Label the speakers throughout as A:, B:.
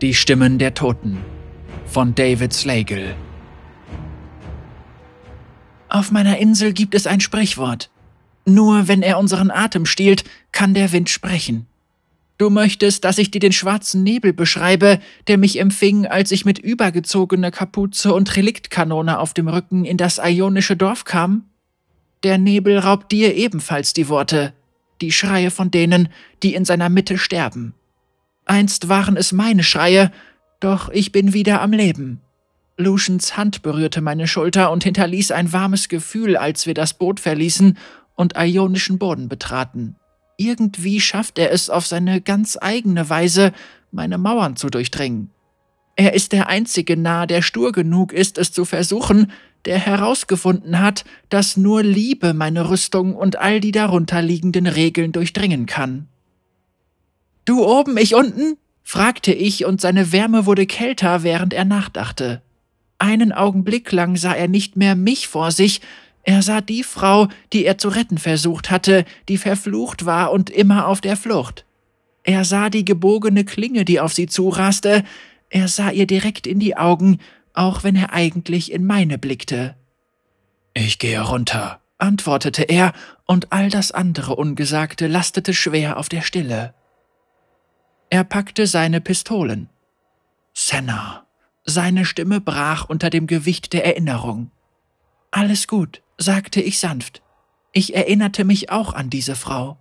A: Die Stimmen der Toten von David Slagle.
B: Auf meiner Insel gibt es ein Sprichwort. Nur wenn er unseren Atem stiehlt, kann der Wind sprechen. Du möchtest, dass ich dir den schwarzen Nebel beschreibe, der mich empfing, als ich mit übergezogener Kapuze und Reliktkanone auf dem Rücken in das ionische Dorf kam? Der Nebel raubt dir ebenfalls die Worte, die Schreie von denen, die in seiner Mitte sterben. Einst waren es meine Schreie, doch ich bin wieder am Leben. Lucians Hand berührte meine Schulter und hinterließ ein warmes Gefühl, als wir das Boot verließen und ionischen Boden betraten. Irgendwie schafft er es auf seine ganz eigene Weise, meine Mauern zu durchdringen. Er ist der einzige Narr, der stur genug ist, es zu versuchen, der herausgefunden hat, dass nur Liebe meine Rüstung und all die darunter liegenden Regeln durchdringen kann. Du oben, ich unten? fragte ich, und seine Wärme wurde kälter, während er nachdachte. Einen Augenblick lang sah er nicht mehr mich vor sich, er sah die Frau, die er zu retten versucht hatte, die verflucht war und immer auf der Flucht. Er sah die gebogene Klinge, die auf sie zuraste, er sah ihr direkt in die Augen, auch wenn er eigentlich in meine blickte.
A: Ich gehe runter,
B: antwortete er, und all das andere Ungesagte lastete schwer auf der Stille. Er packte seine Pistolen. Senna. Seine Stimme brach unter dem Gewicht der Erinnerung. Alles gut, sagte ich sanft. Ich erinnerte mich auch an diese Frau.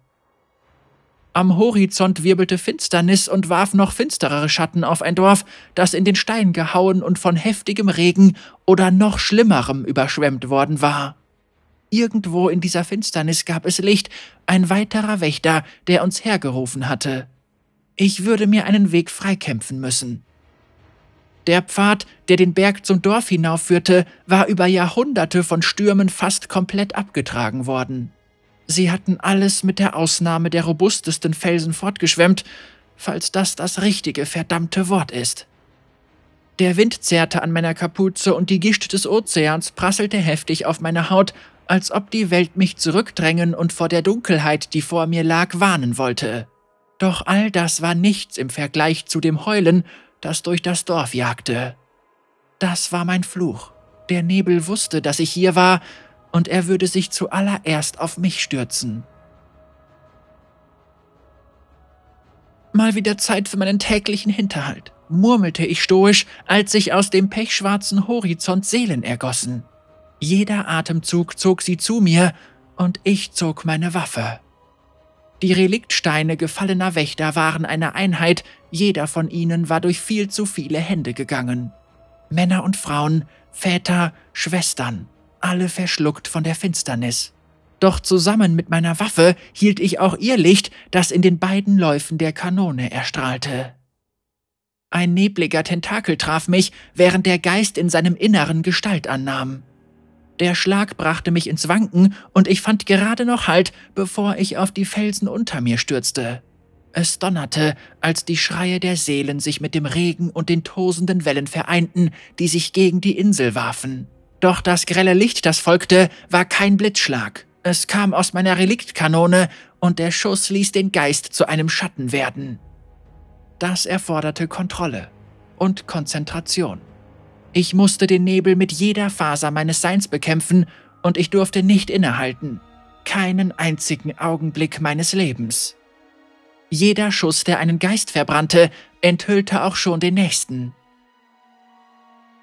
B: Am Horizont wirbelte Finsternis und warf noch finsterere Schatten auf ein Dorf, das in den Stein gehauen und von heftigem Regen oder noch schlimmerem überschwemmt worden war. Irgendwo in dieser Finsternis gab es Licht, ein weiterer Wächter, der uns hergerufen hatte. Ich würde mir einen Weg freikämpfen müssen. Der Pfad, der den Berg zum Dorf hinaufführte, war über Jahrhunderte von Stürmen fast komplett abgetragen worden. Sie hatten alles mit der Ausnahme der robustesten Felsen fortgeschwemmt, falls das das richtige verdammte Wort ist. Der Wind zerrte an meiner Kapuze und die Gischt des Ozeans prasselte heftig auf meine Haut, als ob die Welt mich zurückdrängen und vor der Dunkelheit, die vor mir lag, warnen wollte. Doch all das war nichts im Vergleich zu dem Heulen, das durch das Dorf jagte. Das war mein Fluch. Der Nebel wusste, dass ich hier war, und er würde sich zuallererst auf mich stürzen. Mal wieder Zeit für meinen täglichen Hinterhalt, murmelte ich stoisch, als sich aus dem pechschwarzen Horizont Seelen ergossen. Jeder Atemzug zog sie zu mir, und ich zog meine Waffe. Die Reliktsteine gefallener Wächter waren eine Einheit, jeder von ihnen war durch viel zu viele Hände gegangen. Männer und Frauen, Väter, Schwestern, alle verschluckt von der Finsternis. Doch zusammen mit meiner Waffe hielt ich auch ihr Licht, das in den beiden Läufen der Kanone erstrahlte. Ein nebliger Tentakel traf mich, während der Geist in seinem Inneren Gestalt annahm. Der Schlag brachte mich ins Wanken und ich fand gerade noch Halt, bevor ich auf die Felsen unter mir stürzte. Es donnerte, als die Schreie der Seelen sich mit dem Regen und den tosenden Wellen vereinten, die sich gegen die Insel warfen. Doch das grelle Licht, das folgte, war kein Blitzschlag. Es kam aus meiner Reliktkanone und der Schuss ließ den Geist zu einem Schatten werden. Das erforderte Kontrolle und Konzentration. Ich musste den Nebel mit jeder Faser meines Seins bekämpfen und ich durfte nicht innehalten. Keinen einzigen Augenblick meines Lebens. Jeder Schuss, der einen Geist verbrannte, enthüllte auch schon den nächsten.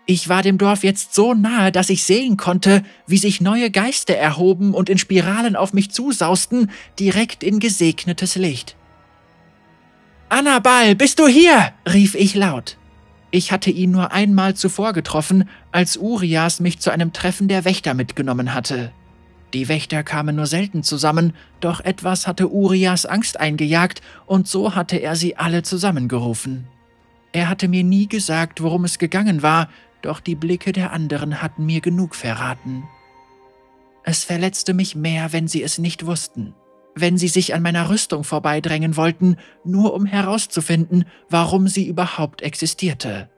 B: Ich war dem Dorf jetzt so nahe, dass ich sehen konnte, wie sich neue Geister erhoben und in Spiralen auf mich zusausten, direkt in gesegnetes Licht. Annabal, bist du hier? rief ich laut. Ich hatte ihn nur einmal zuvor getroffen, als Urias mich zu einem Treffen der Wächter mitgenommen hatte. Die Wächter kamen nur selten zusammen, doch etwas hatte Urias Angst eingejagt, und so hatte er sie alle zusammengerufen. Er hatte mir nie gesagt, worum es gegangen war, doch die Blicke der anderen hatten mir genug verraten. Es verletzte mich mehr, wenn sie es nicht wussten wenn sie sich an meiner Rüstung vorbeidrängen wollten, nur um herauszufinden, warum sie überhaupt existierte.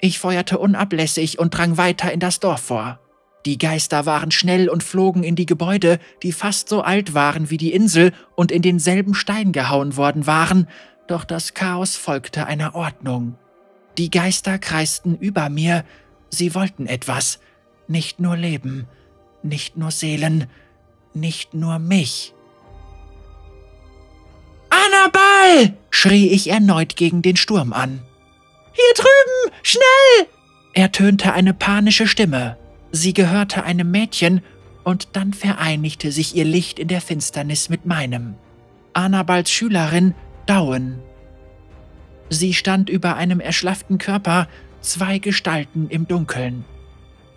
B: Ich feuerte unablässig und drang weiter in das Dorf vor. Die Geister waren schnell und flogen in die Gebäude, die fast so alt waren wie die Insel und in denselben Stein gehauen worden waren, Doch das Chaos folgte einer Ordnung. Die Geister kreisten über mir, sie wollten etwas, nicht nur Leben, nicht nur Seelen, nicht nur mich. Annabelle! schrie ich erneut gegen den Sturm an. Hier drüben! Schnell! ertönte eine panische Stimme. Sie gehörte einem Mädchen, und dann vereinigte sich ihr Licht in der Finsternis mit meinem. Annabals Schülerin Dauen. Sie stand über einem erschlafften Körper, zwei Gestalten im Dunkeln.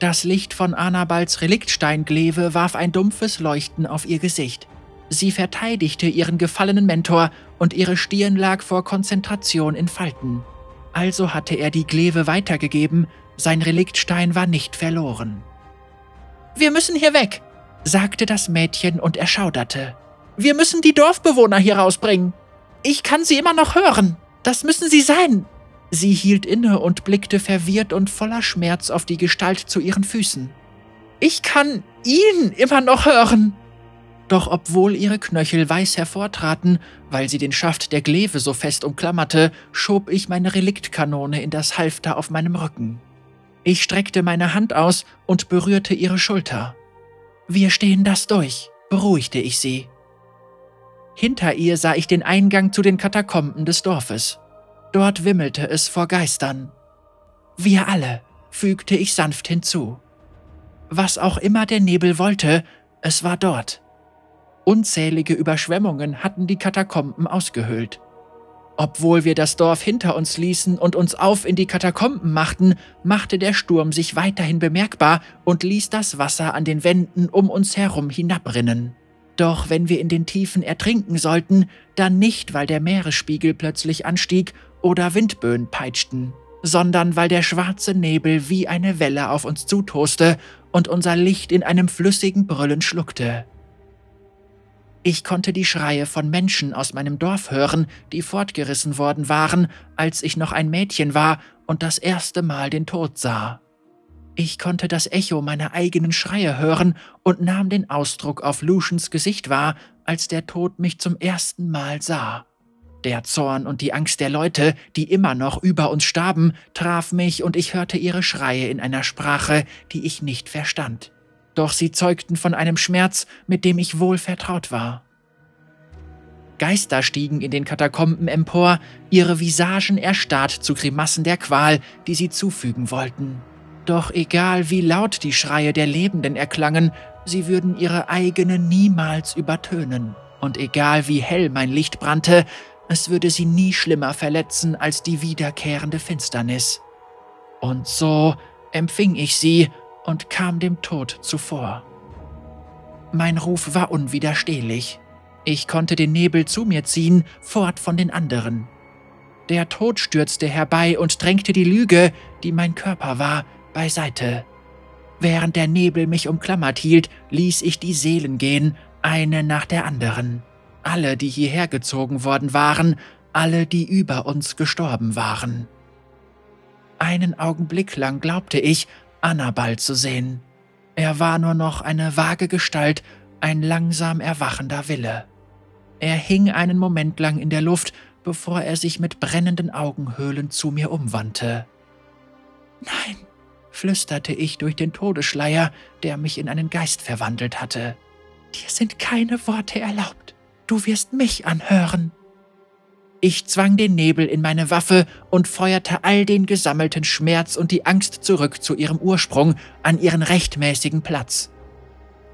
B: Das Licht von Annabals Reliktsteinglewe warf ein dumpfes Leuchten auf ihr Gesicht. Sie verteidigte ihren gefallenen Mentor und ihre Stirn lag vor Konzentration in Falten. Also hatte er die Glewe weitergegeben, sein Reliktstein war nicht verloren. Wir müssen hier weg, sagte das Mädchen und erschauderte. Wir müssen die Dorfbewohner hier rausbringen. Ich kann sie immer noch hören. Das müssen sie sein. Sie hielt inne und blickte verwirrt und voller Schmerz auf die Gestalt zu ihren Füßen. Ich kann ihn immer noch hören. Doch obwohl ihre Knöchel weiß hervortraten, weil sie den Schaft der Glewe so fest umklammerte, schob ich meine Reliktkanone in das Halfter auf meinem Rücken. Ich streckte meine Hand aus und berührte ihre Schulter. Wir stehen das durch, beruhigte ich sie. Hinter ihr sah ich den Eingang zu den Katakomben des Dorfes. Dort wimmelte es vor Geistern. Wir alle, fügte ich sanft hinzu. Was auch immer der Nebel wollte, es war dort. Unzählige Überschwemmungen hatten die Katakomben ausgehöhlt. Obwohl wir das Dorf hinter uns ließen und uns auf in die Katakomben machten, machte der Sturm sich weiterhin bemerkbar und ließ das Wasser an den Wänden um uns herum hinabrinnen. Doch wenn wir in den Tiefen ertrinken sollten, dann nicht, weil der Meeresspiegel plötzlich anstieg oder Windböen peitschten, sondern weil der schwarze Nebel wie eine Welle auf uns zutoste und unser Licht in einem flüssigen Brüllen schluckte. Ich konnte die Schreie von Menschen aus meinem Dorf hören, die fortgerissen worden waren, als ich noch ein Mädchen war und das erste Mal den Tod sah. Ich konnte das Echo meiner eigenen Schreie hören und nahm den Ausdruck auf Lucians Gesicht wahr, als der Tod mich zum ersten Mal sah. Der Zorn und die Angst der Leute, die immer noch über uns starben, traf mich und ich hörte ihre Schreie in einer Sprache, die ich nicht verstand doch sie zeugten von einem Schmerz, mit dem ich wohl vertraut war. Geister stiegen in den Katakomben empor, ihre Visagen erstarrt zu Grimassen der Qual, die sie zufügen wollten. Doch egal wie laut die Schreie der Lebenden erklangen, sie würden ihre eigene niemals übertönen. Und egal wie hell mein Licht brannte, es würde sie nie schlimmer verletzen als die wiederkehrende Finsternis. Und so empfing ich sie und kam dem Tod zuvor. Mein Ruf war unwiderstehlich. Ich konnte den Nebel zu mir ziehen, fort von den anderen. Der Tod stürzte herbei und drängte die Lüge, die mein Körper war, beiseite. Während der Nebel mich umklammert hielt, ließ ich die Seelen gehen, eine nach der anderen. Alle, die hierher gezogen worden waren, alle, die über uns gestorben waren. Einen Augenblick lang glaubte ich, Annabal zu sehen. Er war nur noch eine vage Gestalt, ein langsam erwachender Wille. Er hing einen Moment lang in der Luft, bevor er sich mit brennenden Augenhöhlen zu mir umwandte. Nein, flüsterte ich durch den Todesschleier, der mich in einen Geist verwandelt hatte. Dir sind keine Worte erlaubt. Du wirst mich anhören. Ich zwang den Nebel in meine Waffe und feuerte all den gesammelten Schmerz und die Angst zurück zu ihrem Ursprung, an ihren rechtmäßigen Platz.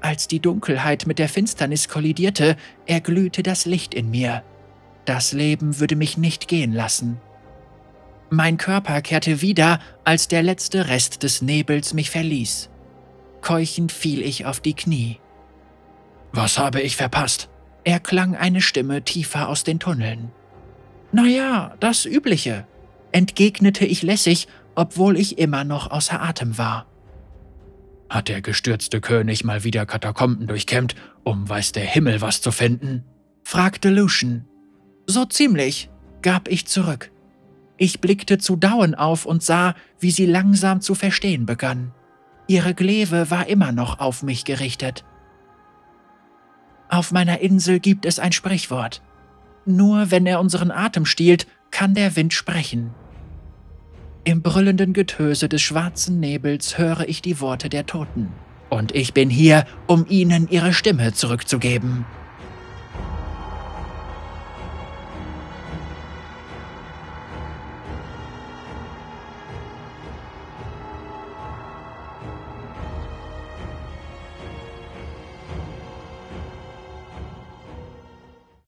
B: Als die Dunkelheit mit der Finsternis kollidierte, erglühte das Licht in mir. Das Leben würde mich nicht gehen lassen. Mein Körper kehrte wieder, als der letzte Rest des Nebels mich verließ. Keuchend fiel ich auf die Knie. Was habe ich verpasst? Erklang eine Stimme tiefer aus den Tunneln. Naja, das Übliche, entgegnete ich lässig, obwohl ich immer noch außer Atem war. Hat der gestürzte König mal wieder Katakomben durchkämmt, um weiß der Himmel was zu finden? fragte Lucian. So ziemlich, gab ich zurück. Ich blickte zu Dauen auf und sah, wie sie langsam zu verstehen begann. Ihre Glewe war immer noch auf mich gerichtet. Auf meiner Insel gibt es ein Sprichwort. Nur wenn er unseren Atem stiehlt, kann der Wind sprechen. Im brüllenden Getöse des schwarzen Nebels höre ich die Worte der Toten. Und ich bin hier, um ihnen ihre Stimme zurückzugeben.